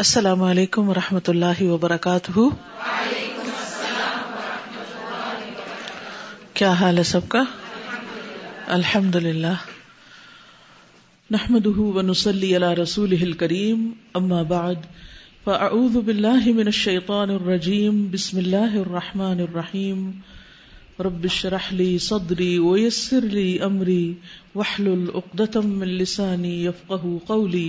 السلام علیکم و رحمۃ اللہ وبرکاتہ کیا حال ہے سب کا الحمد للہ نحمد رسول کریم اما بعد فاعوذ باللہ من الشیطان الرجیم بسم اللہ الرحمٰن الرحیم رب اشرح لي لي صدري ويسر امري واحلل عقدة من لساني يفقهوا قولي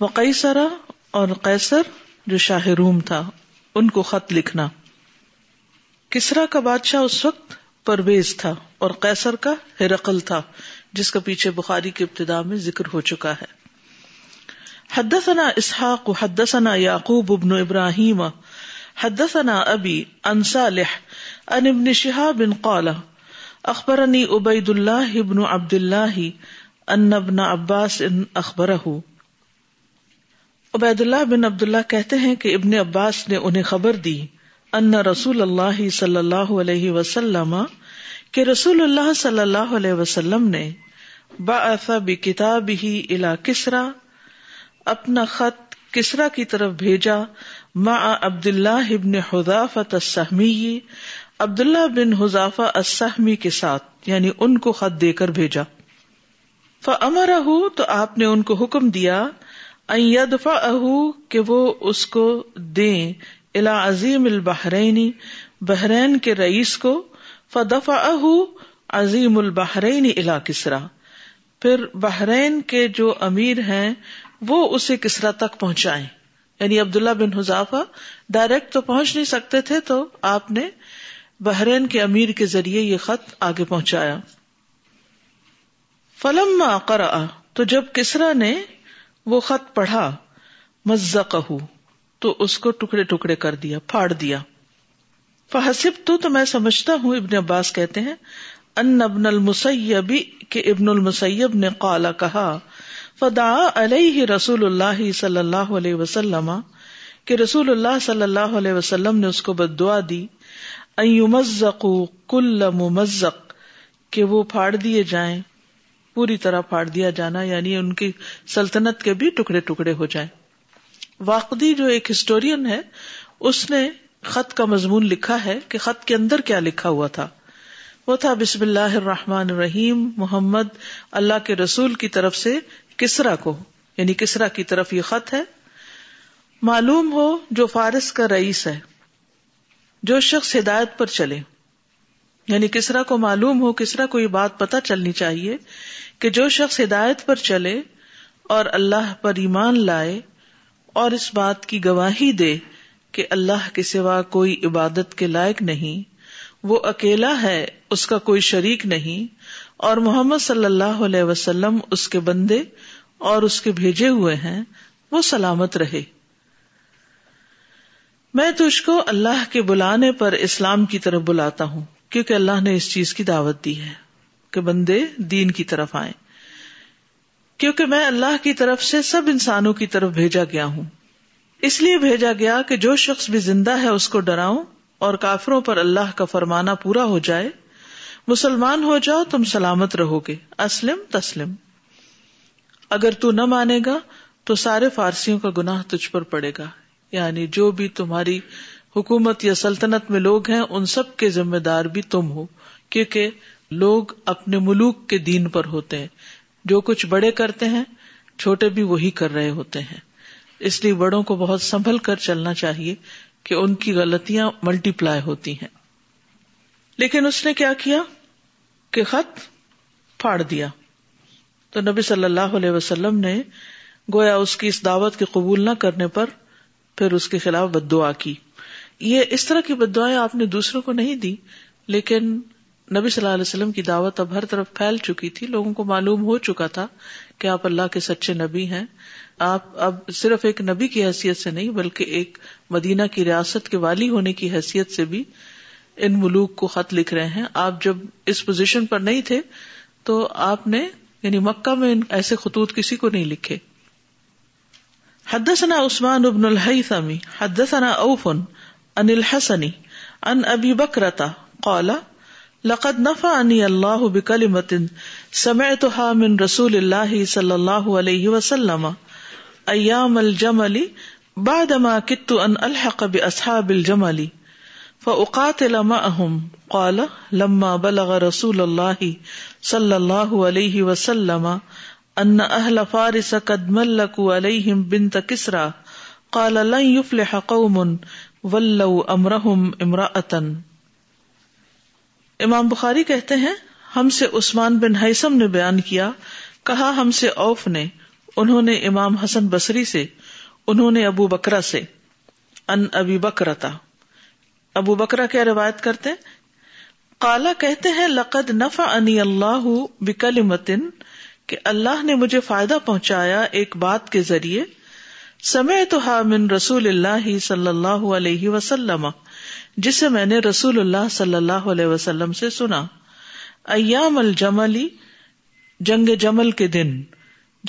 وقیسرا اور قیصر جو شاہ روم تھا ان کو خط لکھنا کسرا کا بادشاہ اس وقت پرویز تھا اور قیصر کا ہرقل تھا جس کا پیچھے بخاری کے ابتدا میں ذکر ہو چکا ہے حد ثنا اسحاق حد ثنا یعقوب ابن ابراہیم حد ثنا ابی ان لہ ان ابن قال بن عبید اخبر ابن ابید اللہ ان ابن عباس عباس اخبر عبید اللہ بن عبد اللہ کہتے ہیں کہ ابن عباس نے انہیں خبر دی ان رسول اللہ صلی اللہ علیہ وسلم کہ رسول اللہ صلی اللہ علیہ وسلم نے بآفاب کتاب ہی الا کسرا اپنا خط کسرا کی طرف بھیجا ما عبد اللہ ابن حضاف تسمی عبد اللہ بن حضافہ اسمی کے ساتھ یعنی ان کو خط دے کر بھیجا فمر تو آپ نے ان کو حکم دیا دفا اہ کہ وہ اس کو دے الا عظیم البحرینی بحرین کے رئیس کو ف اہ عظیم البحرینی الا کسرا پھر بحرین کے جو امیر ہیں وہ اسے کسرا تک پہنچائے یعنی عبد اللہ بن حذافہ ڈائریکٹ تو پہنچ نہیں سکتے تھے تو آپ نے بحرین کے امیر کے ذریعے یہ خط آگے پہنچایا فلم تو جب کسرا نے وہ خط پڑھا پڑا تو اس کو ٹکڑے ٹکڑے کر دیا پھاڑ دیا فحسب تو تو میں سمجھتا ہوں ابن عباس کہتے ہیں ان ابن المسیبی کے ابن المسیب نے قالا کہا فدا علیہ رسول اللہ صلی اللہ علیہ وسلم کہ رسول اللہ صلی اللہ علیہ وسلم نے اس کو بد دعا دی ائ کل ممزق مزق کہ وہ پھاڑ دیے جائیں پوری طرح پھاڑ دیا جانا یعنی ان کی سلطنت کے بھی ٹکڑے ٹکڑے ہو جائیں واقدی جو ایک ہسٹورین ہے اس نے خط کا مضمون لکھا ہے کہ خط کے اندر کیا لکھا ہوا تھا وہ تھا بسم اللہ الرحمن الرحیم محمد اللہ کے رسول کی طرف سے کسرا کو یعنی کسرا کی طرف یہ خط ہے معلوم ہو جو فارس کا رئیس ہے جو شخص ہدایت پر چلے یعنی کسرا کو معلوم ہو کسرا کو یہ بات پتا چلنی چاہیے کہ جو شخص ہدایت پر چلے اور اللہ پر ایمان لائے اور اس بات کی گواہی دے کہ اللہ کے سوا کوئی عبادت کے لائق نہیں وہ اکیلا ہے اس کا کوئی شریک نہیں اور محمد صلی اللہ علیہ وسلم اس کے بندے اور اس کے بھیجے ہوئے ہیں وہ سلامت رہے میں تجھ کو اللہ کے بلانے پر اسلام کی طرف بلاتا ہوں کیونکہ اللہ نے اس چیز کی دعوت دی ہے کہ بندے دین کی طرف آئیں کیونکہ میں اللہ کی طرف سے سب انسانوں کی طرف بھیجا گیا ہوں اس لیے بھیجا گیا کہ جو شخص بھی زندہ ہے اس کو ڈراؤں اور کافروں پر اللہ کا فرمانا پورا ہو جائے مسلمان ہو جاؤ تم سلامت رہو گے اسلم تسلم اگر تو نہ مانے گا تو سارے فارسیوں کا گناہ تجھ پر پڑے گا یعنی جو بھی تمہاری حکومت یا سلطنت میں لوگ ہیں ان سب کے ذمہ دار بھی تم ہو کیونکہ لوگ اپنے ملوک کے دین پر ہوتے ہیں جو کچھ بڑے کرتے ہیں چھوٹے بھی وہی کر رہے ہوتے ہیں اس لیے بڑوں کو بہت سنبھل کر چلنا چاہیے کہ ان کی غلطیاں ملٹی پلائی ہوتی ہیں لیکن اس نے کیا کیا کہ خط پھاڑ دیا تو نبی صلی اللہ علیہ وسلم نے گویا اس کی اس دعوت کے قبول نہ کرنے پر پھر اس کے خلاف بد دعا کی یہ اس طرح کی دعائیں آپ نے دوسروں کو نہیں دی لیکن نبی صلی اللہ علیہ وسلم کی دعوت اب ہر طرف پھیل چکی تھی لوگوں کو معلوم ہو چکا تھا کہ آپ اللہ کے سچے نبی ہیں آپ اب صرف ایک نبی کی حیثیت سے نہیں بلکہ ایک مدینہ کی ریاست کے والی ہونے کی حیثیت سے بھی ان ملوک کو خط لکھ رہے ہیں آپ جب اس پوزیشن پر نہیں تھے تو آپ نے یعنی مکہ میں ایسے خطوط کسی کو نہیں لکھے حدثنا عثمان ابن الحیثمی حدثنا اوفن ان الحسنی ان ابی بکرتا قال لقد نفع عنی اللہ بکلمت سمعتها من رسول اللہ صلی اللہ علیہ وسلم ایام الجمل بعدما کت ان الحق باصحاب الجمل فاقاتل معهم قال لما بلغ رسول اللہ صلی اللہ علیہ وسلم ان اہل فارس قد ملکو علیہم بنت کسرا قال لن يفلح قوم امراطن امام بخاری کہتے ہیں ہم سے عثمان بن حیثم نے بیان کیا کہا ہم سے اوف نے انہوں نے امام حسن بسری سے انہوں نے ابو بکرا سے ان ابی ابو بکرا کیا روایت کرتے کالا کہتے ہیں لقد نفا انی اللہ بکل متن کہ اللہ نے مجھے فائدہ پہنچایا ایک بات کے ذریعے سمے تو ہامن رسول اللہ صلی اللہ علیہ وسلم جسے میں نے رسول اللہ صلی اللہ علیہ وسلم سے سنا ایام الجملی جنگ جمل کے دن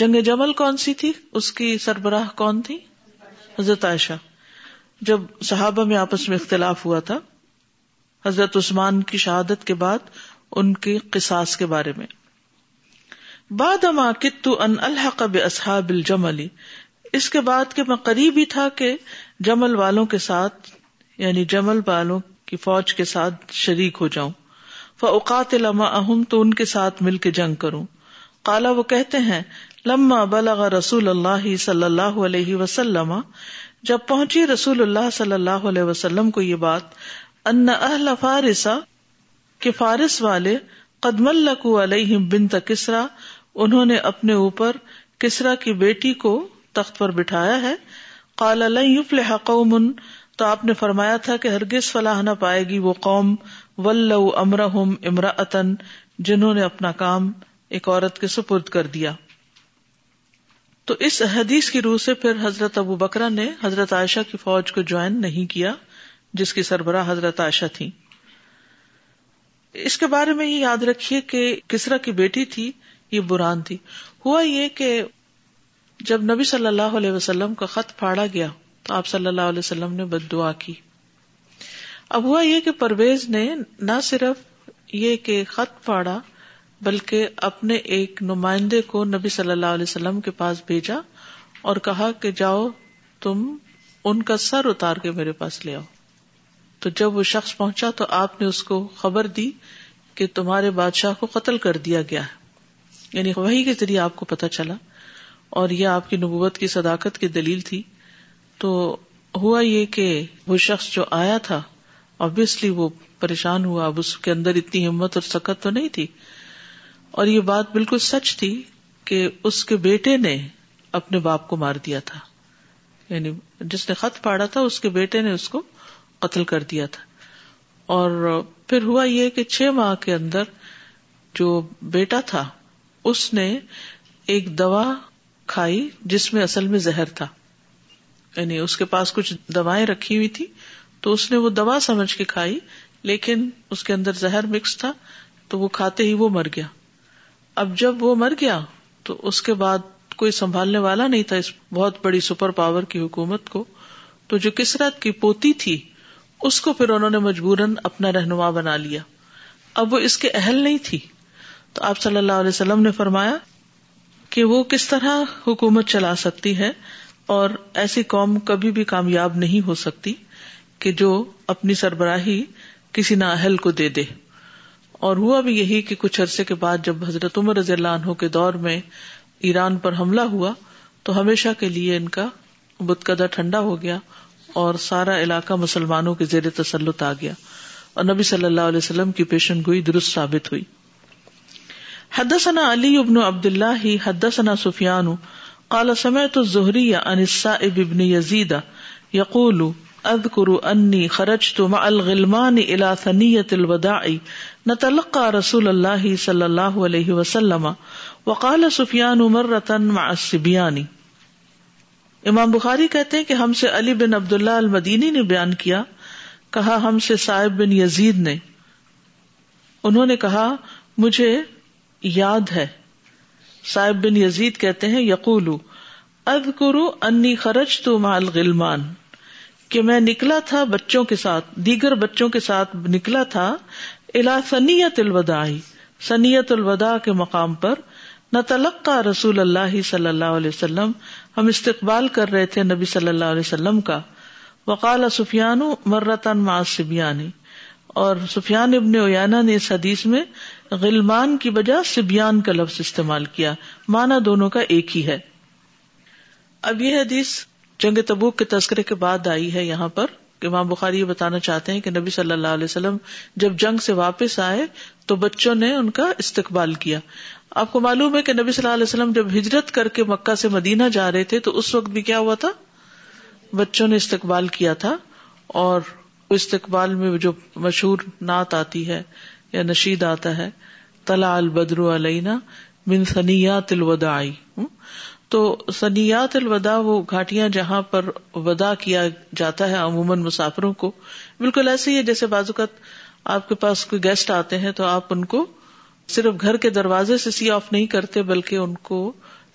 جنگ جمل کون سی تھی اس کی سربراہ کون تھی حضرت عائشہ جب صحابہ میں آپس میں اختلاف ہوا تھا حضرت عثمان کی شہادت کے بعد ان کے قصاص کے بارے میں بعد کتو الحق قب اصحاب الجملی اس کے بعد کہ میں قریب ہی تھا کہ جمل والوں کے ساتھ یعنی جمل والوں کی فوج کے ساتھ شریک ہو جاؤں فوقات لما اہم تو ان کے ساتھ مل کے جنگ کروں کالا وہ کہتے ہیں لما بلغ رسول اللہ اللہ صلی علیہ وسلم جب پہنچی رسول اللہ صلی اللہ علیہ وسلم کو یہ بات ان اہل فارسا کہ فارس والے قدم الکو علیہ بن کسرا انہوں نے اپنے اوپر کسرا کی بیٹی کو تخت پر بٹھایا ہے تو آپ نے فرمایا تھا کہ ہرگز فلاح نہ پائے گی وہ قوم ومر جنہوں نے اپنا کام ایک عورت کے سپرد کر دیا تو اس حدیث کی روح سے پھر حضرت ابو بکرا نے حضرت عائشہ کی فوج کو جوائن نہیں کیا جس کی سربراہ حضرت عائشہ تھی اس کے بارے میں یہ یاد رکھیے کہ کسرا کی بیٹی تھی یہ بران تھی ہوا یہ کہ جب نبی صلی اللہ علیہ وسلم کا خط پھاڑا گیا تو آپ صلی اللہ علیہ وسلم نے بد دعا کی اب ہوا یہ کہ پرویز نے نہ صرف یہ کہ خط پھاڑا بلکہ اپنے ایک نمائندے کو نبی صلی اللہ علیہ وسلم کے پاس بھیجا اور کہا کہ جاؤ تم ان کا سر اتار کے میرے پاس لے آؤ تو جب وہ شخص پہنچا تو آپ نے اس کو خبر دی کہ تمہارے بادشاہ کو قتل کر دیا گیا ہے یعنی وہی کے ذریعے آپ کو پتا چلا اور یہ آپ کی نبوت کی صداقت کی دلیل تھی تو ہوا یہ کہ وہ شخص جو آیا تھا آبیسلی وہ پریشان ہوا اب اس کے اندر اتنی ہمت اور سکت تو نہیں تھی اور یہ بات بالکل سچ تھی کہ اس کے بیٹے نے اپنے باپ کو مار دیا تھا یعنی جس نے خط پاڑا تھا اس کے بیٹے نے اس کو قتل کر دیا تھا اور پھر ہوا یہ کہ چھ ماہ کے اندر جو بیٹا تھا اس نے ایک دوا کھائی جس میں اصل میں زہر تھا یعنی اس کے پاس کچھ دوائیں رکھی ہوئی تھی تو اس نے وہ دوا سمجھ کے کھائی لیکن اس کے اندر زہر مکس تھا تو وہ کھاتے ہی وہ مر گیا اب جب وہ مر گیا تو اس کے بعد کوئی سنبھالنے والا نہیں تھا اس بہت بڑی سپر پاور کی حکومت کو تو جو کسرت کی پوتی تھی اس کو پھر انہوں نے مجبوراً اپنا رہنما بنا لیا اب وہ اس کے اہل نہیں تھی تو آپ صلی اللہ علیہ وسلم نے فرمایا کہ وہ کس طرح حکومت چلا سکتی ہے اور ایسی قوم کبھی بھی کامیاب نہیں ہو سکتی کہ جو اپنی سربراہی کسی نااہل کو دے دے اور ہوا بھی یہی کہ کچھ عرصے کے بعد جب حضرت عمر رضی اللہ عنہ کے دور میں ایران پر حملہ ہوا تو ہمیشہ کے لیے ان کا بت قدر ٹھنڈا ہو گیا اور سارا علاقہ مسلمانوں کے زیر تسلط آ گیا اور نبی صلی اللہ علیہ وسلم کی پیشن گوئی درست ثابت ہوئی حدثنا علی ابن عبد اللہ حدثنا سفیان قال سمعت الزہری عن السائب ابن یزید یقول اذکر انی خرجت مع الغلمان الى ثنیۃ الوداع نتلقى رسول اللہ صلی اللہ علیہ وسلم وقال سفیان مرة مع السبیان امام بخاری کہتے ہیں کہ ہم سے علی بن عبداللہ المدینی نے بیان کیا کہا ہم سے صاحب بن یزید نے انہوں نے کہا مجھے یاد ہے صاحب بن یزید کہتے ہیں یقول اد کرو انی خرج تو مال کہ میں نکلا تھا بچوں کے ساتھ دیگر بچوں کے ساتھ نکلا تھا الا سنیت الوداع سنیت الوداع کے مقام پر نہ طلق کا رسول اللہ صلی اللہ علیہ وسلم ہم استقبال کر رہے تھے نبی صلی اللہ علیہ وسلم کا وقال سفیان مرتن اور سفیان ابن اویانا نے اس حدیث میں غلمان کی وجہ سبیان کا لفظ استعمال کیا مانا دونوں کا ایک ہی ہے اب یہ حدیث جنگ تبوک کے تذکرے کے بعد آئی ہے یہاں پر کہ ماں بخاری یہ بتانا چاہتے ہیں کہ نبی صلی اللہ علیہ وسلم جب جنگ سے واپس آئے تو بچوں نے ان کا استقبال کیا آپ کو معلوم ہے کہ نبی صلی اللہ علیہ وسلم جب ہجرت کر کے مکہ سے مدینہ جا رہے تھے تو اس وقت بھی کیا ہوا تھا بچوں نے استقبال کیا تھا اور استقبال میں جو مشہور نعت آتی ہے یا نشید آتا ہے تلا البدر علینا بن سنیات الوداع تو سنیات الوداع وہ گھاٹیاں جہاں پر ودا کیا جاتا ہے عموماً مسافروں کو بالکل ایسے ہی ہے جیسے اوقات آپ کے پاس کوئی گیسٹ آتے ہیں تو آپ ان کو صرف گھر کے دروازے سے سی آف نہیں کرتے بلکہ ان کو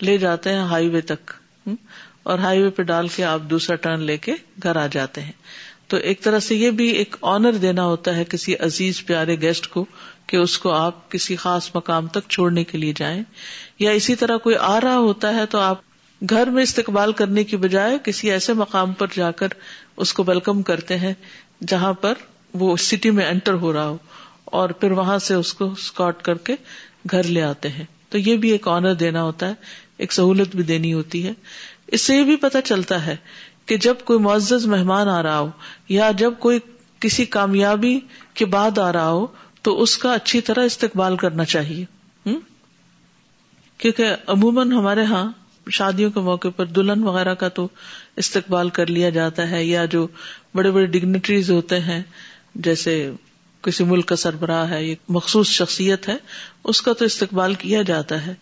لے جاتے ہیں ہائی وے تک اور ہائی وے پہ ڈال کے آپ دوسرا ٹرن لے کے گھر آ جاتے ہیں تو ایک طرح سے یہ بھی ایک آنر دینا ہوتا ہے کسی عزیز پیارے گیسٹ کو کہ اس کو آپ کسی خاص مقام تک چھوڑنے کے لیے جائیں یا اسی طرح کوئی آ رہا ہوتا ہے تو آپ گھر میں استقبال کرنے کی بجائے کسی ایسے مقام پر جا کر اس کو ویلکم کرتے ہیں جہاں پر وہ سٹی میں انٹر ہو رہا ہو اور پھر وہاں سے اس کو اسکاٹ کر کے گھر لے آتے ہیں تو یہ بھی ایک آنر دینا ہوتا ہے ایک سہولت بھی دینی ہوتی ہے اس سے یہ بھی پتا چلتا ہے کہ جب کوئی معزز مہمان آ رہا ہو یا جب کوئی کسی کامیابی کے بعد آ رہا ہو تو اس کا اچھی طرح استقبال کرنا چاہیے کیونکہ عموماً ہمارے یہاں شادیوں کے موقع پر دلہن وغیرہ کا تو استقبال کر لیا جاتا ہے یا جو بڑے بڑے ڈگنیٹریز ہوتے ہیں جیسے کسی ملک کا سربراہ ہے یا مخصوص شخصیت ہے اس کا تو استقبال کیا جاتا ہے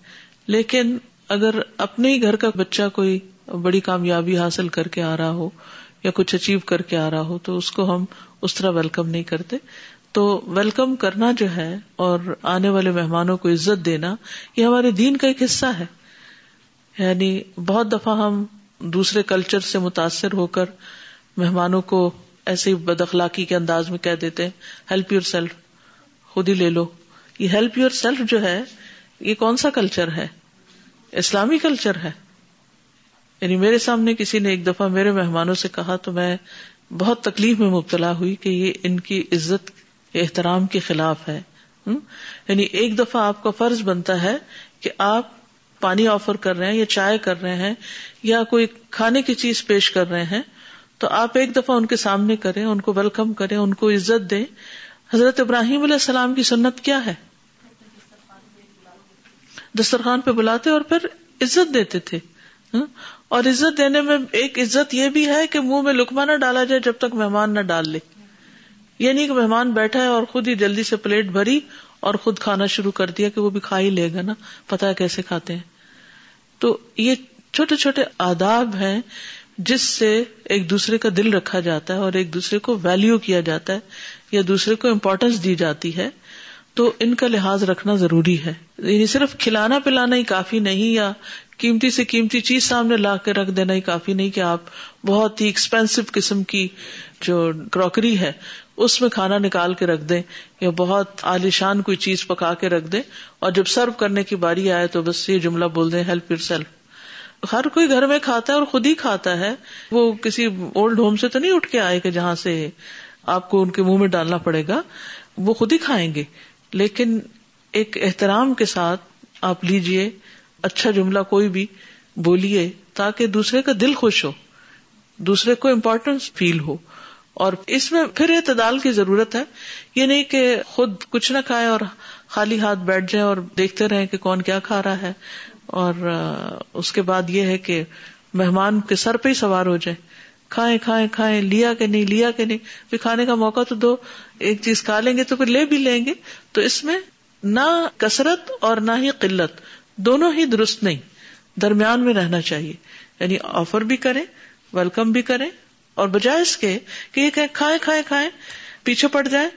لیکن اگر اپنے ہی گھر کا بچہ کوئی بڑی کامیابی حاصل کر کے آ رہا ہو یا کچھ اچیو کر کے آ رہا ہو تو اس کو ہم اس طرح ویلکم نہیں کرتے تو ویلکم کرنا جو ہے اور آنے والے مہمانوں کو عزت دینا یہ ہمارے دین کا ایک حصہ ہے یعنی بہت دفعہ ہم دوسرے کلچر سے متاثر ہو کر مہمانوں کو ایسے ہی بد اخلاقی کے انداز میں کہہ دیتے ہیں ہیلپ یور سیلف خود ہی لے لو یہ ہیلپ یور سیلف جو ہے یہ کون سا کلچر ہے اسلامی کلچر ہے یعنی میرے سامنے کسی نے ایک دفعہ میرے مہمانوں سے کہا تو میں بہت تکلیف میں مبتلا ہوئی کہ یہ ان کی عزت احترام کے خلاف ہے یعنی ایک دفعہ آپ کا فرض بنتا ہے کہ آپ پانی آفر کر رہے ہیں یا چائے کر رہے ہیں یا کوئی کھانے کی چیز پیش کر رہے ہیں تو آپ ایک دفعہ ان کے سامنے کریں ان کو ویلکم کریں ان کو عزت دیں حضرت ابراہیم علیہ السلام کی سنت کیا ہے دسترخوان پہ بلاتے اور پھر عزت دیتے تھے اور عزت دینے میں ایک عزت یہ بھی ہے کہ منہ میں لکما نہ ڈالا جائے جب تک مہمان نہ ڈال لے یہ نہیں کہ مہمان بیٹھا ہے اور خود ہی جلدی سے پلیٹ بھری اور خود کھانا شروع کر دیا کہ وہ بھی کھا ہی لے گا نا پتا ہے کیسے کھاتے ہیں تو یہ چھوٹے چھوٹے آداب ہیں جس سے ایک دوسرے کا دل رکھا جاتا ہے اور ایک دوسرے کو ویلو کیا جاتا ہے یا دوسرے کو امپورٹینس دی جاتی ہے تو ان کا لحاظ رکھنا ضروری ہے یعنی صرف کھلانا پلانا ہی کافی نہیں یا قیمتی سے قیمتی چیز سامنے لا کے رکھ دینا ہی کافی نہیں کہ آپ بہت ہی ایکسپینسو قسم کی جو کراکری ہے اس میں کھانا نکال کے رکھ دیں یا بہت عالیشان کوئی چیز پکا کے رکھ دیں اور جب سرو کرنے کی باری آئے تو بس یہ جملہ بول دیں ہیلپ یور سیلف ہر کوئی گھر میں کھاتا ہے اور خود ہی کھاتا ہے وہ کسی اولڈ ہوم سے تو نہیں اٹھ کے آئے کہ جہاں سے آپ کو ان کے منہ میں ڈالنا پڑے گا وہ خود ہی کھائیں گے لیکن ایک احترام کے ساتھ آپ لیجیے اچھا جملہ کوئی بھی بولیے تاکہ دوسرے کا دل خوش ہو دوسرے کو امپورٹینس فیل ہو اور اس میں پھر اعتدال کی ضرورت ہے یہ نہیں کہ خود کچھ نہ کھائے اور خالی ہاتھ بیٹھ جائیں اور دیکھتے رہیں کہ کون کیا کھا رہا ہے اور اس کے بعد یہ ہے کہ مہمان کے سر پہ ہی سوار ہو جائیں کھائیں کھائیں کھائیں لیا کہ نہیں لیا کہ نہیں پھر کھانے کا موقع تو دو ایک چیز کھا لیں گے تو پھر لے بھی لیں گے تو اس میں نہ کثرت اور نہ ہی قلت دونوں ہی درست نہیں درمیان میں رہنا چاہیے یعنی آفر بھی کریں ویلکم بھی کریں اور بجائے اس کے کہ یہ کہیں کھائیں کھائیں کھائیں پیچھے پڑ جائیں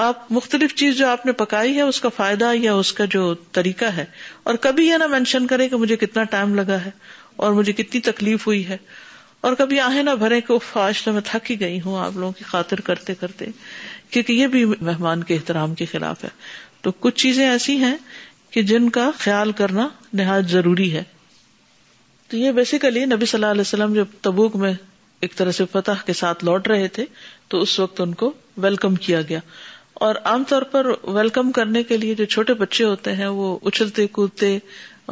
آپ مختلف چیز جو آپ نے پکائی ہے اس کا فائدہ یا اس کا جو طریقہ ہے اور کبھی یہ نہ مینشن کرے کہ مجھے کتنا ٹائم لگا ہے اور مجھے کتنی تکلیف ہوئی ہے اور کبھی آہیں نہ بھریں کہ افواش تو میں تھک ہی گئی ہوں آپ لوگوں کی خاطر کرتے کرتے کیونکہ یہ بھی مہمان کے احترام کے خلاف ہے تو کچھ چیزیں ایسی ہیں کہ جن کا خیال کرنا نہایت ضروری ہے تو یہ بیسیکلی نبی صلی اللہ علیہ وسلم جب تبوک میں ایک طرح سے فتح کے ساتھ لوٹ رہے تھے تو اس وقت ان کو ویلکم کیا گیا اور عام طور پر ویلکم کرنے کے لیے جو چھوٹے بچے ہوتے ہیں وہ اچھلتے کودتے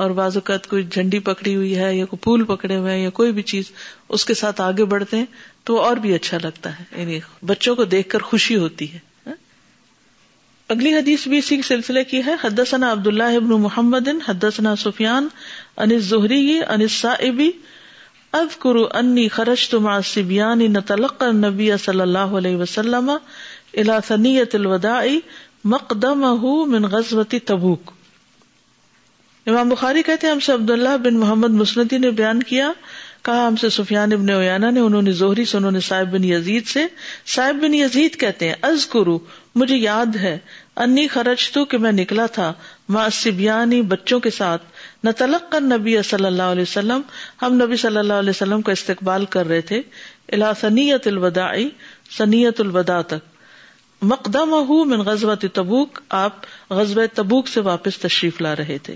اور بعض اوقات کوئی جھنڈی پکڑی ہوئی ہے یا کوئی پھول پکڑے ہوئے ہیں یا کوئی بھی چیز اس کے ساتھ آگے بڑھتے ہیں تو اور بھی اچھا لگتا ہے یعنی بچوں کو دیکھ کر خوشی ہوتی ہے اگلی حدیث بھی اسی سلسلے کی ہے حدثنا عبداللہ ابن محمد حدثنا سفیان ان زہری ان صاحبی اذکر انی خرجت مع سبیان نتلقى النبي صلی اللہ علیہ وسلم الى ثنیۃ الوداع مقدمه من غزوة تبوک امام بخاری کہتے ہیں ہم سے عبداللہ بن محمد مسندی نے بیان کیا کہا ہم سے سفیان ابن اویانا نے انہوں نے زہری سے انہوں نے صاحب بن یزید سے صاحب بن یزید کہتے ہیں از کرو مجھے یاد ہے انی خرچ تو کہ میں نکلا تھا ماں سبیانی بچوں کے ساتھ نہ تلق کر نبی صلی اللہ علیہ وسلم ہم نبی صلی اللہ علیہ وسلم کا استقبال کر رہے تھے الا سنیت الوداع سنیت الوداع تک مقدم من غزبت تبوک آپ غزب تبوک سے واپس تشریف لا رہے تھے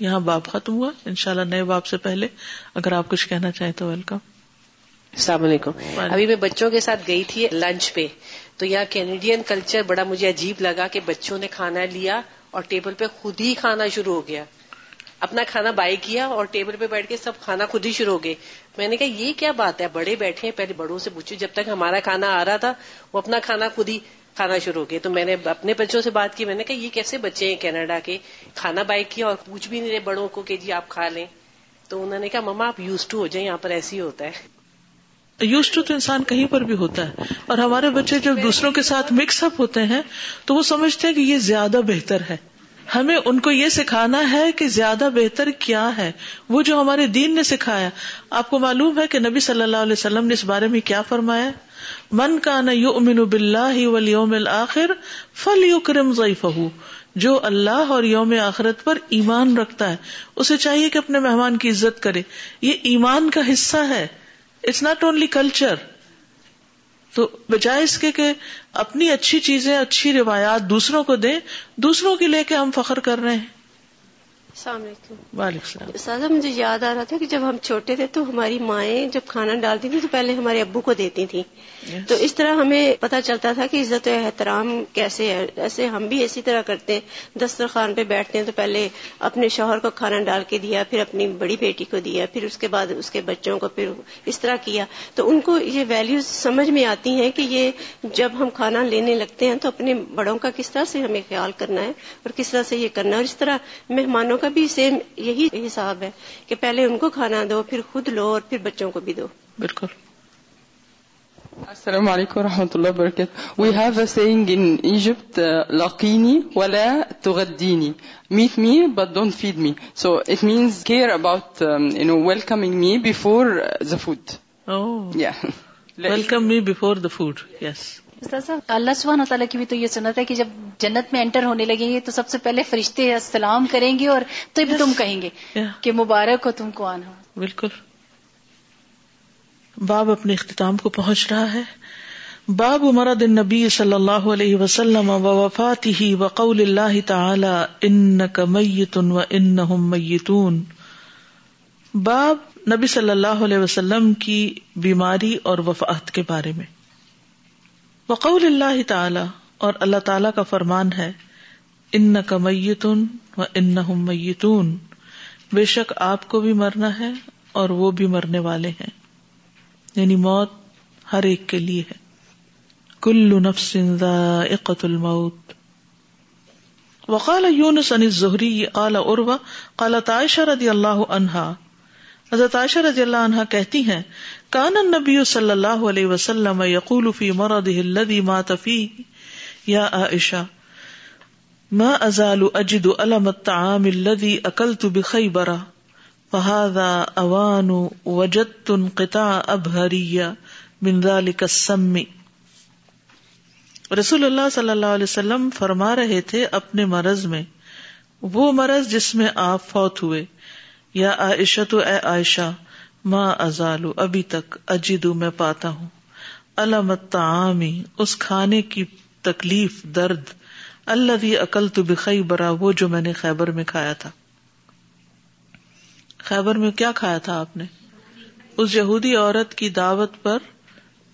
یہاں باپ ختم ہوا ان شاء اللہ نئے باپ سے پہلے اگر آپ کچھ کہنا چاہیں تو ویلکم السلام علیکم ابھی میں بچوں کے ساتھ گئی تھی لنچ پہ تو یہاں کینیڈین کلچر بڑا مجھے عجیب لگا کہ بچوں نے کھانا لیا اور ٹیبل پہ خود ہی کھانا شروع ہو گیا اپنا کھانا بائی کیا اور ٹیبل پہ بیٹھ کے سب کھانا خود ہی شروع ہو گئے میں نے کہا یہ کیا بات ہے بڑے بیٹھے ہیں پہلے بڑوں سے پوچھو جب تک ہمارا کھانا آ رہا تھا وہ اپنا کھانا خود ہی کھانا شروع ہو گیا تو میں نے اپنے بچوں سے بات کی میں نے کہا یہ کیسے بچے ہیں کینیڈا کے کھانا بائی کیا اور پوچھ بھی نہیں رہے بڑوں کو کہ جی آپ کھا لیں تو انہوں نے کہا مما آپ یوز ٹو ہو جائیں یہاں پر ایسے ہی ہوتا ہے یوز ٹو تو انسان کہیں پر بھی ہوتا ہے اور ہمارے بچے جب دوسروں کے ساتھ مکس اپ ہوتے ہیں تو وہ سمجھتے ہیں کہ یہ زیادہ بہتر ہے ہمیں ان کو یہ سکھانا ہے کہ زیادہ بہتر کیا ہے وہ جو ہمارے دین نے سکھایا آپ کو معلوم ہے کہ نبی صلی اللہ علیہ وسلم نے اس بارے میں کیا فرمایا من کا نا یو امین بلّہ الآخر فل یو کرم ضعیف جو اللہ اور یوم آخرت پر ایمان رکھتا ہے اسے چاہیے کہ اپنے مہمان کی عزت کرے یہ ایمان کا حصہ ہے اٹس ناٹ اونلی کلچر تو بجائے اس کے کہ اپنی اچھی چیزیں اچھی روایات دوسروں کو دیں دوسروں کی لے کے ہم فخر کر رہے ہیں السلام علیکم وعلیکم السلام سادہ مجھے یاد آ رہا تھا کہ جب ہم چھوٹے تھے تو ہماری مائیں جب کھانا ڈالتی تھیں تو پہلے ہمارے ابو کو دیتی تھیں تو اس طرح ہمیں پتا چلتا تھا کہ عزت و احترام کیسے ہے ایسے ہم بھی اسی طرح کرتے ہیں دسترخوان پہ بیٹھتے ہیں تو پہلے اپنے شوہر کو کھانا ڈال کے دیا پھر اپنی بڑی بیٹی کو دیا پھر اس کے بعد اس کے بچوں کو پھر اس طرح کیا تو ان کو یہ ویلیوز سمجھ میں آتی ہیں کہ یہ جب ہم کھانا لینے لگتے ہیں تو اپنے بڑوں کا کس طرح سے ہمیں خیال کرنا ہے اور کس طرح سے یہ کرنا ہے اور اس طرح مہمانوں کا بھی سیم یہی حساب ہے کہ پہلے ان کو کھانا دو پھر خود لو اور پھر بچوں کو بھی دو بالکل السلام علیکم uh, So it means care about, um, you feed me so it the care about me before me welcome me before Yes. اللہ سبحانہ تعالیٰ کی بھی تو یہ سنت ہے کہ جب جنت میں انٹر ہونے لگیں گے تو سب سے پہلے فرشتے السلام کریں گے اور تب تم کہیں گے کہ مبارک ہو تم کو آنا بالکل باب اپنے اختتام کو پہنچ رہا ہے باب عمر دن نبی صلی اللہ علیہ وسلم و وفاتی قول اللہ تعالی ان کا میتن و ان میتون باب نبی صلی اللہ علیہ وسلم کی بیماری اور وفات کے بارے میں وقول اللہ تعالی اور اللہ تعالی کا فرمان ہے ان کا میتن و ان میتون بے شک آپ کو بھی مرنا ہے اور وہ بھی مرنے والے ہیں یعنی موت ہر ایک کے لیے ہے کل نفس ذائقت الموت وقال یونس عن الزہری قال عروہ قالت عائشہ رضی اللہ عنہا حضرت عائشہ رضی اللہ عنہا کہتی ہیں کان النبی صلی اللہ علیہ وسلم یقول فی مرضہ الذی مات فیہ یا عائشہ ما ازال اجد الم الطعام الذي اكلت بخیبرہ اوان رسول اللہ صلی اللہ علیہ وسلم فرما رہے تھے اپنے مرض میں وہ مرض جس میں آپ فوت ہوئے یا تو اے عائشہ ماں ازالو ابھی تک اجیدو میں پاتا ہوں علامت تعامی اس کھانے کی تکلیف درد اللہ بھی عقل تو بخی برا وہ جو میں نے خیبر میں کھایا تھا خیبر میں کیا کھایا تھا آپ نے اس یہودی عورت کی دعوت پر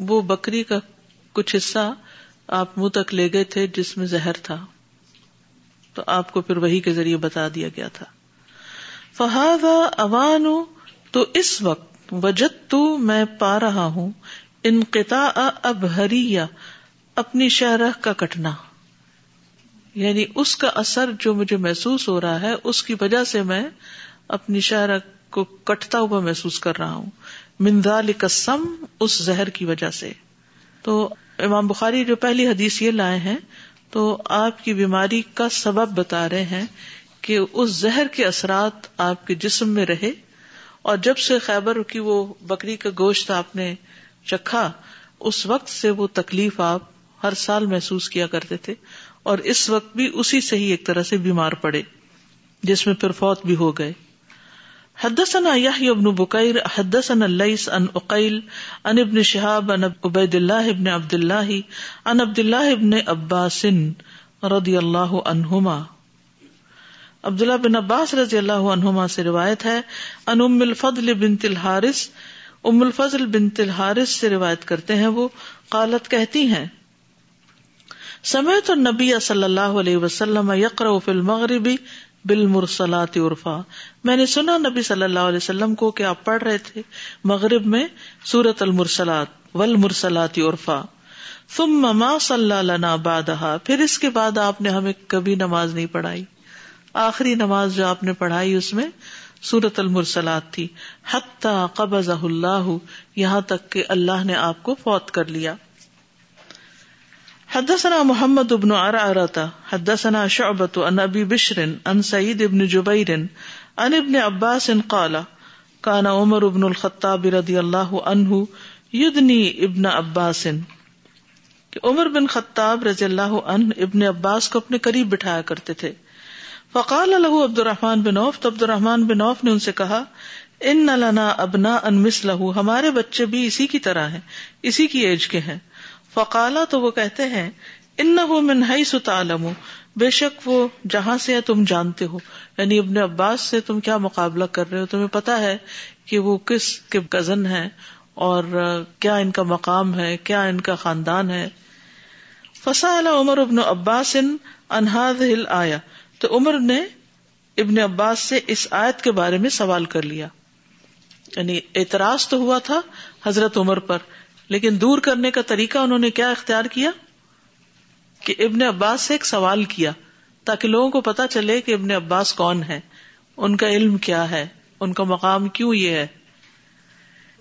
وہ بکری کا کچھ حصہ آپ منہ تک لے گئے تھے جس میں زہر تھا تو آپ کو پھر وہی کے ذریعے بتا دیا گیا تھا فہاد تو اس وقت وجد تو میں پا رہا ہوں انقتا اب ہری یا اپنی شہرہ کا کٹنا یعنی اس کا اثر جو مجھے محسوس ہو رہا ہے اس کی وجہ سے میں اپنی شہر کو کٹتا ہوا محسوس کر رہا ہوں منظال قسم اس زہر کی وجہ سے تو امام بخاری جو پہلی حدیث یہ لائے ہیں تو آپ کی بیماری کا سبب بتا رہے ہیں کہ اس زہر کے اثرات آپ کے جسم میں رہے اور جب سے خیبر کی وہ بکری کا گوشت آپ نے چکھا اس وقت سے وہ تکلیف آپ ہر سال محسوس کیا کرتے تھے اور اس وقت بھی اسی سے ہی ایک طرح سے بیمار پڑے جس میں پھر فوت بھی ہو گئے حدثنا يحيى بن بكير حدثنا الليث عن عقيل عن ابن شهاب عن عبيد الله بن عبد الله عن عبد الله بن عباس رضي الله عنهما عبداللہ بن عباس رضی اللہ عنہما سے روایت ہے ان ام الفضل بنت الحارث ام الفضل بنت الحارث سے روایت کرتے ہیں وہ قالت کہتی ہیں سمعت النبی صلی اللہ علیہ وسلم یقرأ فی المغربی عرفا میں نے سنا نبی صلی اللہ علیہ وسلم کو کہ آپ پڑھ رہے تھے مغرب میں سورت المرسلات ول مرسلا صلی اللہ بعدها پھر اس کے بعد آپ نے ہمیں کبھی نماز نہیں پڑھائی آخری نماز جو آپ نے پڑھائی اس میں سورت المرسلات تھی حتی قبض اللہ یہاں تک کہ اللہ نے آپ کو فوت کر لیا حدثنا محمد بن عرارتا حدثنا شعبت ان ابی بشر ان سعید ابن جبیر ان ابن عباس قال کان عمر ابن الخطاب رضی اللہ عنہ یدنی ابن عباس کہ عمر بن خطاب رضی اللہ عنہ ابن عباس کو اپنے قریب بٹھایا کرتے تھے فقال له عبد الرحمن بن عوف تو عبد الرحمن بن عوف نے ان سے کہا ان لنا ابنا ان مثلہ ہمارے بچے بھی اسی کی طرح ہیں اسی کی ایج کے ہیں فقالا تو وہ کہتے ہیں ان ست عالم ہوں بے شک وہ جہاں سے تم جانتے ہو یعنی ابن عباس سے تم کیا مقابلہ کر رہے ہو تمہیں پتا ہے کہ وہ کس کے کزن ہے اور کیا ان کا مقام ہے کیا ان کا خاندان ہے فسا عمر ابن عباس ان انہاد ہل آیا تو عمر نے ابن عباس سے اس آیت کے بارے میں سوال کر لیا یعنی اعتراض تو ہوا تھا حضرت عمر پر لیکن دور کرنے کا طریقہ انہوں نے کیا اختیار کیا کہ ابن عباس سے ایک سوال کیا تاکہ لوگوں کو پتا چلے کہ ابن عباس کون ہے ان کا علم کیا ہے ان کا مقام کیوں یہ ہے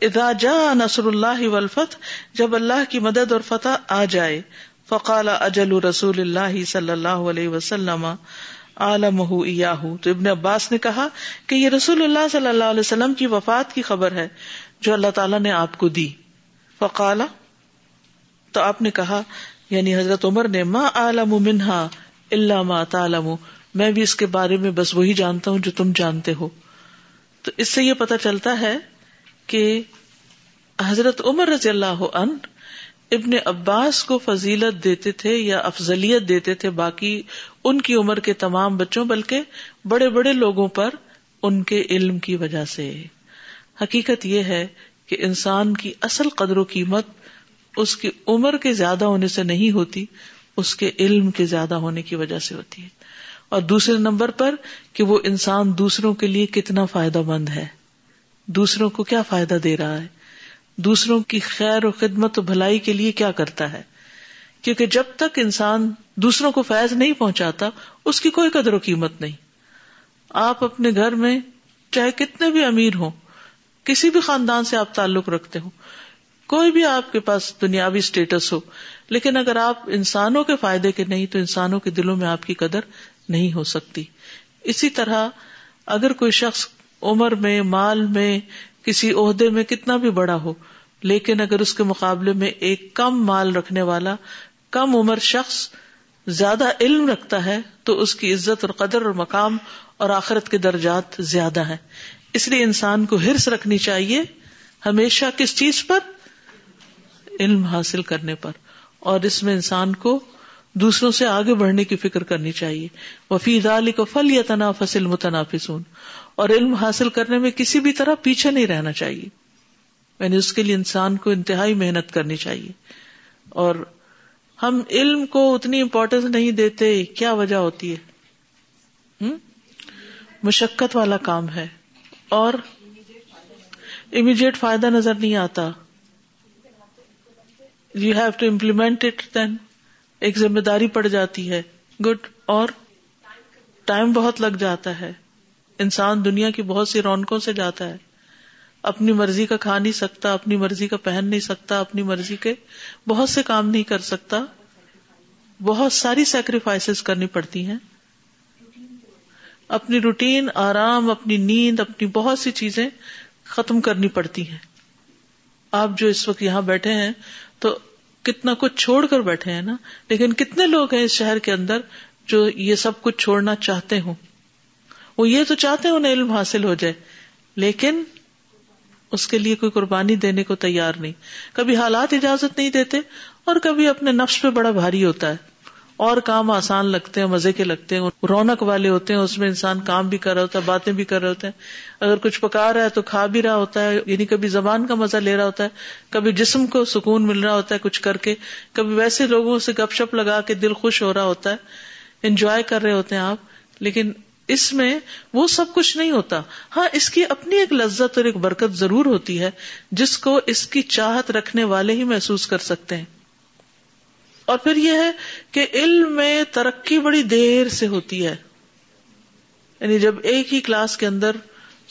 اذا جا نسر اللہ ولفت جب اللہ کی مدد اور فتح آ جائے فقال اجل رسول اللہ صلی اللہ علیہ وسلم تو ابن عباس نے کہا کہ یہ رسول اللہ صلی اللہ علیہ وسلم کی وفات کی خبر ہے جو اللہ تعالیٰ نے آپ کو دی فقالا تو آپ نے کہا یعنی حضرت عمر نے ماں منہا اللہ ما تعلم میں بھی اس کے بارے میں بس وہی جانتا ہوں جو تم جانتے ہو تو اس سے یہ پتا چلتا ہے کہ حضرت عمر رضی اللہ ان ابن عباس کو فضیلت دیتے تھے یا افضلیت دیتے تھے باقی ان کی عمر کے تمام بچوں بلکہ بڑے بڑے لوگوں پر ان کے علم کی وجہ سے حقیقت یہ ہے کہ انسان کی اصل قدر و قیمت اس کی عمر کے زیادہ ہونے سے نہیں ہوتی اس کے علم کے زیادہ ہونے کی وجہ سے ہوتی ہے اور دوسرے نمبر پر کہ وہ انسان دوسروں کے لیے کتنا فائدہ مند ہے دوسروں کو کیا فائدہ دے رہا ہے دوسروں کی خیر و خدمت و بھلائی کے لیے کیا کرتا ہے کیونکہ جب تک انسان دوسروں کو فیض نہیں پہنچاتا اس کی کوئی قدر و قیمت نہیں آپ اپنے گھر میں چاہے کتنے بھی امیر ہوں کسی بھی خاندان سے آپ تعلق رکھتے ہو کوئی بھی آپ کے پاس دنیاوی اسٹیٹس ہو لیکن اگر آپ انسانوں کے فائدے کے نہیں تو انسانوں کے دلوں میں آپ کی قدر نہیں ہو سکتی اسی طرح اگر کوئی شخص عمر میں مال میں کسی عہدے میں کتنا بھی بڑا ہو لیکن اگر اس کے مقابلے میں ایک کم مال رکھنے والا کم عمر شخص زیادہ علم رکھتا ہے تو اس کی عزت اور قدر اور مقام اور آخرت کے درجات زیادہ ہیں اس لیے انسان کو ہرس رکھنی چاہیے ہمیشہ کس چیز پر علم حاصل کرنے پر اور اس میں انسان کو دوسروں سے آگے بڑھنے کی فکر کرنی چاہیے وفیز علی کو فل یا تنافس علم و سون اور علم حاصل کرنے میں کسی بھی طرح پیچھے نہیں رہنا چاہیے یعنی اس کے لیے انسان کو انتہائی محنت کرنی چاہیے اور ہم علم کو اتنی امپورٹینس نہیں دیتے کیا وجہ ہوتی ہے مشقت والا کام ہے اور امیڈیٹ فائدہ نظر نہیں آتا you have to implement it then ایک ذمہ داری پڑ جاتی ہے گڈ اور ٹائم بہت لگ جاتا ہے انسان دنیا کی بہت سی رونقوں سے جاتا ہے اپنی مرضی کا کھا نہیں سکتا اپنی مرضی کا پہن نہیں سکتا اپنی مرضی کے بہت سے کام نہیں کر سکتا بہت ساری سیکریفائس کرنی پڑتی ہیں اپنی روٹین آرام اپنی نیند اپنی بہت سی چیزیں ختم کرنی پڑتی ہیں آپ جو اس وقت یہاں بیٹھے ہیں تو کتنا کچھ چھوڑ کر بیٹھے ہیں نا لیکن کتنے لوگ ہیں اس شہر کے اندر جو یہ سب کچھ چھوڑنا چاہتے ہوں وہ یہ تو چاہتے ہیں انہیں علم حاصل ہو جائے لیکن اس کے لیے کوئی قربانی دینے کو تیار نہیں کبھی حالات اجازت نہیں دیتے اور کبھی اپنے نفس پہ بڑا بھاری ہوتا ہے اور کام آسان لگتے ہیں مزے کے لگتے ہیں رونق والے ہوتے ہیں اس میں انسان کام بھی کر رہا ہوتا ہے باتیں بھی کر رہے ہوتے ہیں اگر کچھ پکا رہا ہے تو کھا بھی رہا ہوتا ہے یعنی کبھی زبان کا مزہ لے رہا ہوتا ہے کبھی جسم کو سکون مل رہا ہوتا ہے کچھ کر کے کبھی ویسے لوگوں سے گپ شپ لگا کے دل خوش ہو رہا ہوتا ہے انجوائے کر رہے ہوتے ہیں آپ لیکن اس میں وہ سب کچھ نہیں ہوتا ہاں اس کی اپنی ایک لذت اور ایک برکت ضرور ہوتی ہے جس کو اس کی چاہت رکھنے والے ہی محسوس کر سکتے ہیں اور پھر یہ ہے کہ علم میں ترقی بڑی دیر سے ہوتی ہے یعنی جب ایک ہی کلاس کے اندر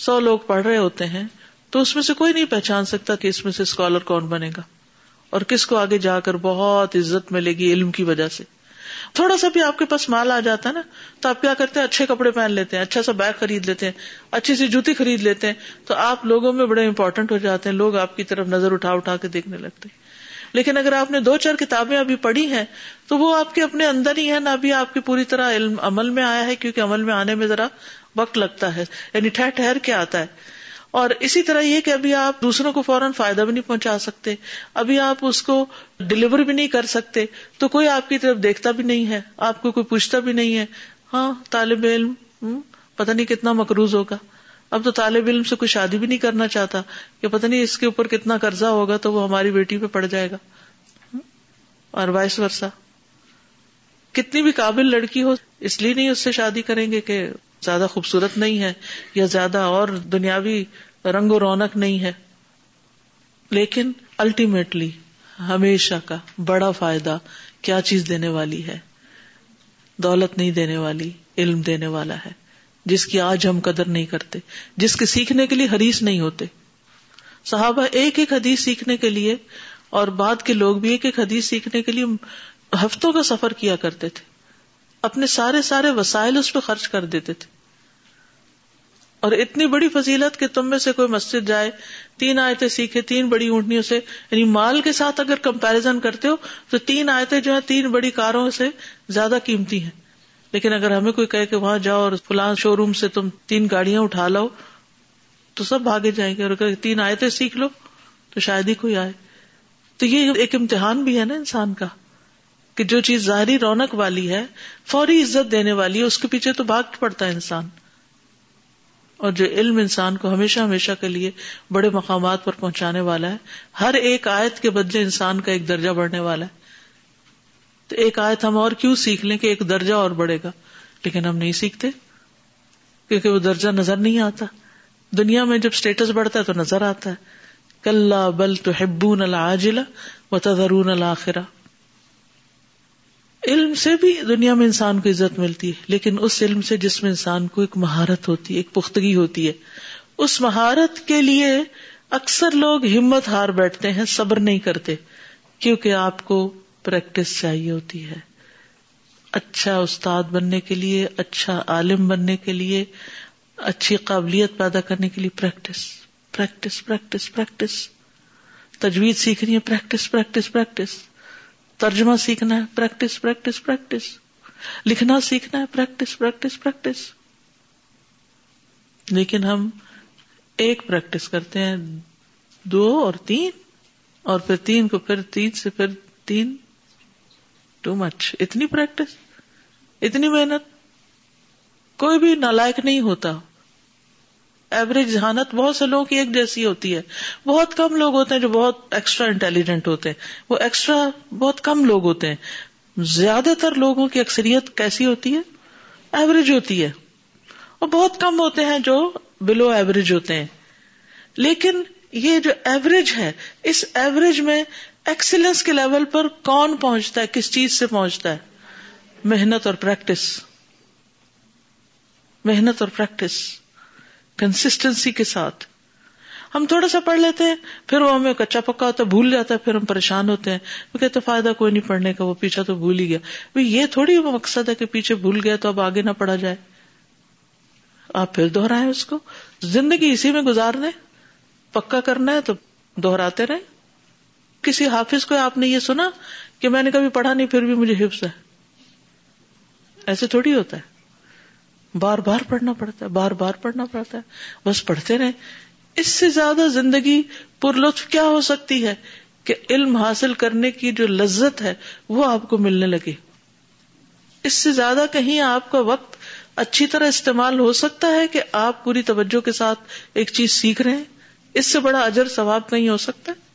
سو لوگ پڑھ رہے ہوتے ہیں تو اس میں سے کوئی نہیں پہچان سکتا کہ اس میں سے اسکالر کون بنے گا اور کس کو آگے جا کر بہت عزت ملے گی علم کی وجہ سے تھوڑا سا بھی آپ کے پاس مال آ جاتا ہے نا تو آپ کیا کرتے ہیں اچھے کپڑے پہن لیتے ہیں اچھا سا بیگ خرید لیتے ہیں اچھی سی جوتی خرید لیتے ہیں تو آپ لوگوں میں بڑے امپورٹنٹ ہو جاتے ہیں لوگ آپ کی طرف نظر اٹھا اٹھا کے دیکھنے لگتے ہیں لیکن اگر آپ نے دو چار کتابیں ابھی پڑھی ہیں تو وہ آپ کے اپنے اندر ہی ہے نہ ابھی آپ کے پوری طرح علم عمل میں آیا ہے کیونکہ عمل میں آنے میں ذرا وقت لگتا ہے یعنی ٹھہر ٹھہر کے آتا ہے اور اسی طرح یہ کہ ابھی آپ دوسروں کو فوراً فائدہ بھی نہیں پہنچا سکتے ابھی آپ اس کو ڈلیور بھی نہیں کر سکتے تو کوئی آپ کی طرف دیکھتا بھی نہیں ہے آپ کو کوئی پوچھتا بھی نہیں ہے ہاں طالب علم پتہ نہیں کتنا مقروض ہوگا اب تو طالب علم سے کوئی شادی بھی نہیں کرنا چاہتا کہ پتہ نہیں اس کے اوپر کتنا قرضہ ہوگا تو وہ ہماری بیٹی پہ پڑ جائے گا اور وائس ورثہ کتنی بھی قابل لڑکی ہو اس لیے نہیں اس سے شادی کریں گے کہ زیادہ خوبصورت نہیں ہے یا زیادہ اور دنیاوی رنگ و رونق نہیں ہے لیکن الٹیمیٹلی ہمیشہ کا بڑا فائدہ کیا چیز دینے والی ہے دولت نہیں دینے والی علم دینے والا ہے جس کی آج ہم قدر نہیں کرتے جس کے سیکھنے کے لیے حریث نہیں ہوتے صحابہ ایک ایک حدیث سیکھنے کے لیے اور بعد کے لوگ بھی ایک ایک حدیث سیکھنے کے لیے ہفتوں کا سفر کیا کرتے تھے اپنے سارے سارے وسائل اس پہ خرچ کر دیتے تھے اور اتنی بڑی فضیلت کہ تم میں سے کوئی مسجد جائے تین آیتیں سیکھے تین بڑی اونٹنیوں سے یعنی مال کے ساتھ اگر کمپیرزن کرتے ہو تو تین آیتیں جو ہیں تین بڑی کاروں سے زیادہ قیمتی ہیں لیکن اگر ہمیں کوئی کہے کہ وہاں جاؤ اور فلاں شو روم سے تم تین گاڑیاں اٹھا لو تو سب بھاگے جائیں گے اور اگر تین آئے تھے سیکھ لو تو شاید ہی کوئی آئے تو یہ ایک امتحان بھی ہے نا انسان کا کہ جو چیز ظاہری رونق والی ہے فوری عزت دینے والی ہے اس کے پیچھے تو بھاگ پڑتا ہے انسان اور جو علم انسان کو ہمیشہ ہمیشہ کے لیے بڑے مقامات پر پہنچانے والا ہے ہر ایک آیت کے بدلے انسان کا ایک درجہ بڑھنے والا ہے تو ایک آیت ہم اور کیوں سیکھ لیں کہ ایک درجہ اور بڑھے گا لیکن ہم نہیں سیکھتے کیونکہ وہ درجہ نظر نہیں آتا دنیا میں جب اسٹیٹس بڑھتا ہے تو نظر آتا ہے کل بل تو ہبون و تذرون الآخرا علم سے بھی دنیا میں انسان کو عزت ملتی ہے لیکن اس علم سے جس میں انسان کو ایک مہارت ہوتی ہے ایک پختگی ہوتی ہے اس مہارت کے لیے اکثر لوگ ہمت ہار بیٹھتے ہیں صبر نہیں کرتے کیونکہ آپ کو پریکٹس چاہیے ہوتی ہے اچھا استاد بننے کے لیے اچھا عالم بننے کے لیے اچھی قابلیت پیدا کرنے کے لیے پریکٹس پریکٹس پریکٹس پریکٹس تجویز سیکھنی ہے پریکٹس پریکٹس پریکٹس ترجمہ سیکھنا ہے پریکٹس پریکٹس پریکٹس لکھنا سیکھنا ہے پریکٹس پریکٹس پریکٹس لیکن ہم ایک پریکٹس کرتے ہیں دو اور تین اور پھر تین کو پھر تین سے پھر تین ٹو مچ اتنی اتنی پریکٹس محنت کوئی بھی نالائک نہیں ہوتا ایوریج ذہانت بہت سے لوگوں کی ایک جیسی ہوتی ہے بہت کم لوگ ہوتے ہیں جو بہت ایکسٹرا انٹیلیجنٹ ہوتے ہیں وہ ایکسٹرا بہت کم لوگ ہوتے ہیں زیادہ تر لوگوں کی اکثریت کیسی ہوتی ہے ایوریج ہوتی ہے اور بہت کم ہوتے ہیں جو بلو ایوریج ہوتے ہیں لیکن یہ جو ایوریج ہے اس ایوریج میں ایکسیلنس کے لیول پر کون پہنچتا ہے کس چیز سے پہنچتا ہے محنت اور پریکٹس محنت اور پریکٹس کنسٹینسی کے ساتھ ہم تھوڑا سا پڑھ لیتے ہیں پھر وہ ہمیں کچا پکا ہوتا ہے بھول جاتا ہے پھر ہم پریشان ہوتے ہیں وہ کہتے فائدہ کوئی نہیں پڑھنے کا وہ پیچھا تو بھول ہی گیا یہ تھوڑی مقصد ہے کہ پیچھے بھول گیا تو اب آگے نہ پڑھا جائے آپ پھر دوہرائیں اس کو زندگی اسی میں گزارنے پکا کرنا ہے تو دوہراتے رہیں کسی حافظ کو آپ نے یہ سنا کہ میں نے کبھی پڑھا نہیں پھر بھی مجھے حفظ ہے ایسے تھوڑی ہوتا ہے بار بار پڑھنا پڑتا ہے بار بار پڑھنا پڑتا ہے بس پڑھتے رہے اس سے زیادہ زندگی پر لطف کیا ہو سکتی ہے کہ علم حاصل کرنے کی جو لذت ہے وہ آپ کو ملنے لگے اس سے زیادہ کہیں آپ کا وقت اچھی طرح استعمال ہو سکتا ہے کہ آپ پوری توجہ کے ساتھ ایک چیز سیکھ رہے ہیں اس سے بڑا اجر ثواب کہیں ہو سکتا ہے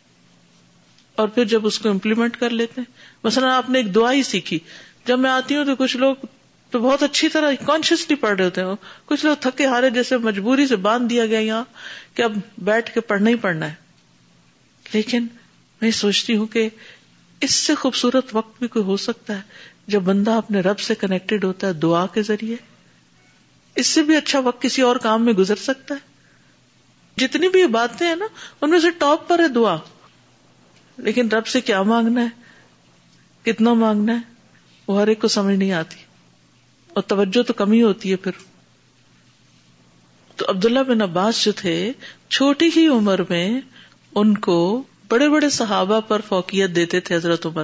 اور پھر جب اس کو امپلیمنٹ کر لیتے ہیں مثلا آپ نے ایک دعا ہی سیکھی جب میں آتی ہوں تو کچھ لوگ تو بہت اچھی طرح کانشیسلی پڑھ رہے ہوتے ہیں کچھ لوگ تھکے ہارے جیسے مجبوری سے باندھ دیا گیا یہاں کہ اب بیٹھ کے پڑھنا ہی پڑھنا ہے لیکن میں سوچتی ہوں کہ اس سے خوبصورت وقت بھی کوئی ہو سکتا ہے جب بندہ اپنے رب سے کنیکٹڈ ہوتا ہے دعا کے ذریعے اس سے بھی اچھا وقت کسی اور کام میں گزر سکتا ہے جتنی بھی باتیں ہیں نا ان میں سے ٹاپ پر ہے دعا لیکن رب سے کیا مانگنا ہے کتنا مانگنا ہے وہ ہر ایک کو سمجھ نہیں آتی اور توجہ تو کمی ہوتی ہے پھر تو عبداللہ بن عباس جو تھے چھوٹی ہی عمر میں ان کو بڑے بڑے صحابہ پر فوقیت دیتے تھے حضرت عمر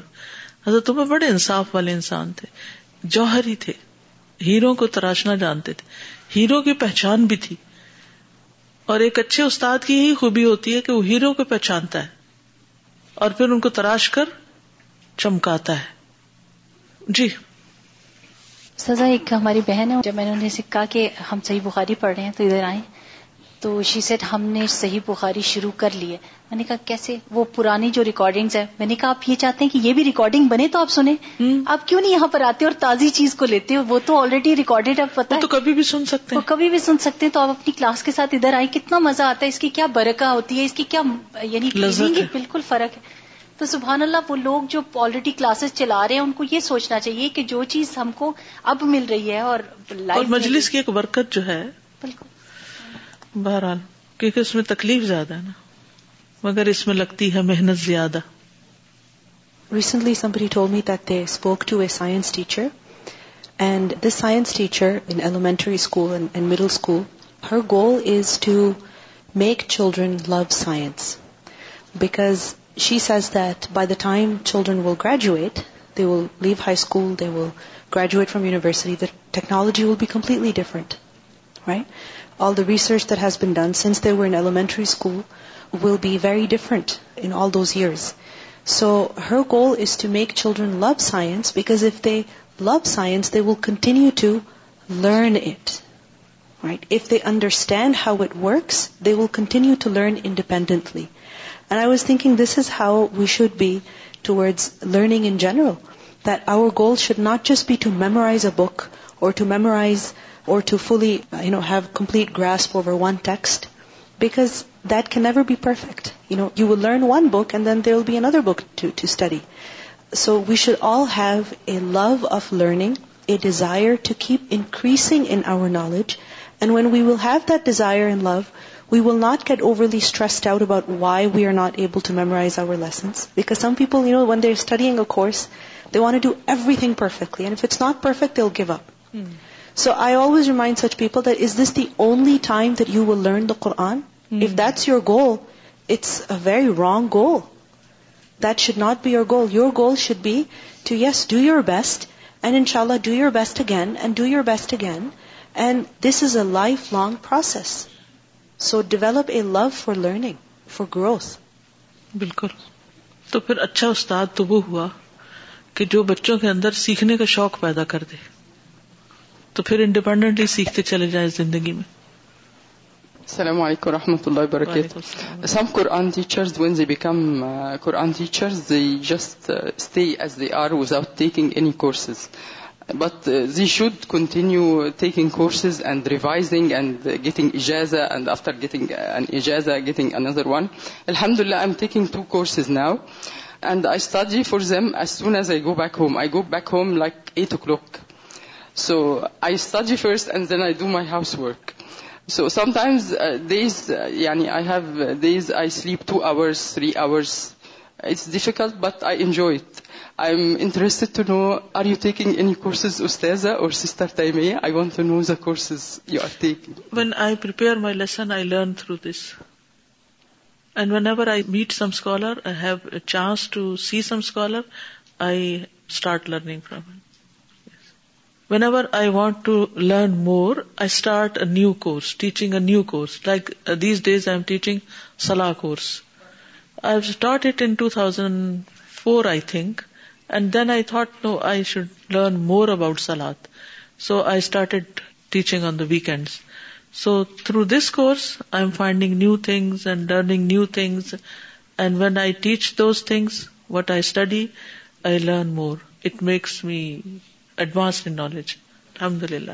حضرت عمر بڑے انصاف والے انسان تھے جوہری تھے ہیروں کو تراشنا جانتے تھے ہیروں کی پہچان بھی تھی اور ایک اچھے استاد کی ہی خوبی ہوتی ہے کہ وہ ہیروں کو پہچانتا ہے اور پھر ان کو تراش کر چمکاتا ہے جی سزا ایک ہماری بہن ہے جب میں نے انہیں سکھا کہ ہم صحیح بخاری پڑھ رہے ہیں تو ادھر آئیں تو شی سیٹ ہم نے صحیح بخاری شروع کر لی ہے میں نے کہا کیسے وہ پرانی جو ریکارڈنگز ہیں میں نے کہا آپ یہ چاہتے ہیں کہ یہ بھی ریکارڈنگ بنے تو آپ سنیں آپ کیوں نہیں یہاں پر آتے اور تازی چیز کو لیتے وہ تو آلریڈی ریکارڈیڈ پتا تو کبھی بھی سن سکتے ہیں کبھی بھی سن سکتے ہیں تو آپ اپنی کلاس کے ساتھ ادھر آئیں کتنا مزہ آتا ہے اس کی کیا برکہ ہوتی ہے اس کی کیا یعنی بالکل فرق ہے تو سبحان اللہ وہ لوگ جو آلریڈی کلاسز چلا رہے ہیں ان کو یہ سوچنا چاہیے کہ جو چیز ہم کو اب مل رہی ہے اور اور مجلس کی ایک برکت جو ہے بہرحال کیونکہ اس میں تکلیف زیادہ ہے نا مگر اس میں لگتی ہے محنت زیادہ recently somebody told me that they spoke to a science teacher and this science teacher in elementary school and middle school her goal is to make children love science because she says that by the time children will graduate they will leave high school they will graduate from university the technology will be completely different right all the research that has been done since they were in elementary school will be very different in all those years. So her goal is to make children love science, because if they love science, they will continue to learn it. Right? If they understand how it works, they will continue to learn independently. And I was thinking this is how we should be towards learning in general, that our goal should not just be to memorize a book or to memorize or to fully, have complete grasp over one text, because that can never be perfect. You will learn one book and then there will be another book to study. So we should all have a love of learning, a desire to keep increasing in our knowledge. And when we will have that desire and love, we will not get overly stressed out about why we are not able to memorize our lessons. Because some people, when they're studying a course, they want to do everything perfectly. And if it's not perfect, they'll give up. Hmm. So I always remind such people that is this the only time that you will learn the Quran if that's your goal it's a very wrong goal that should not be your goal your goal should be to yes do your best and ان شاء اللہ do your best again and do your best again and this is a lifelong process so develop a love for learning for growth بالکل تو پھر اچھا استاد تو وہ ہوا کہ جو بچوں کے اندر سیکھنے کا شوق پیدا کر دے تو پھر انڈیپینڈنٹلی سیکھتے چلے زندگی میں السلام علیکم عمۃ اللہ وبرکاتہ some Quran Quran teachers teachers when they became just stay as are taking any courses but the should continues نوڈی for back home I go back home like eight o'clock so I such you first and then I do my housework so sometimes they یعنی two hours three hours difficult but I enjoy it am interest through this and when I meet similar chance to see similar Whenever I want to learn more, I start a new course, teaching a new course. Like uh, these days I am teaching Salah course. I have taught it in 2004, I think. And then I thought, no, I should learn more about Salat. So I started teaching on the weekends. So through this course, I'm finding new things and learning new things. And when I teach those things, what I study, I learn more. It makes me knowledge الحمد للہ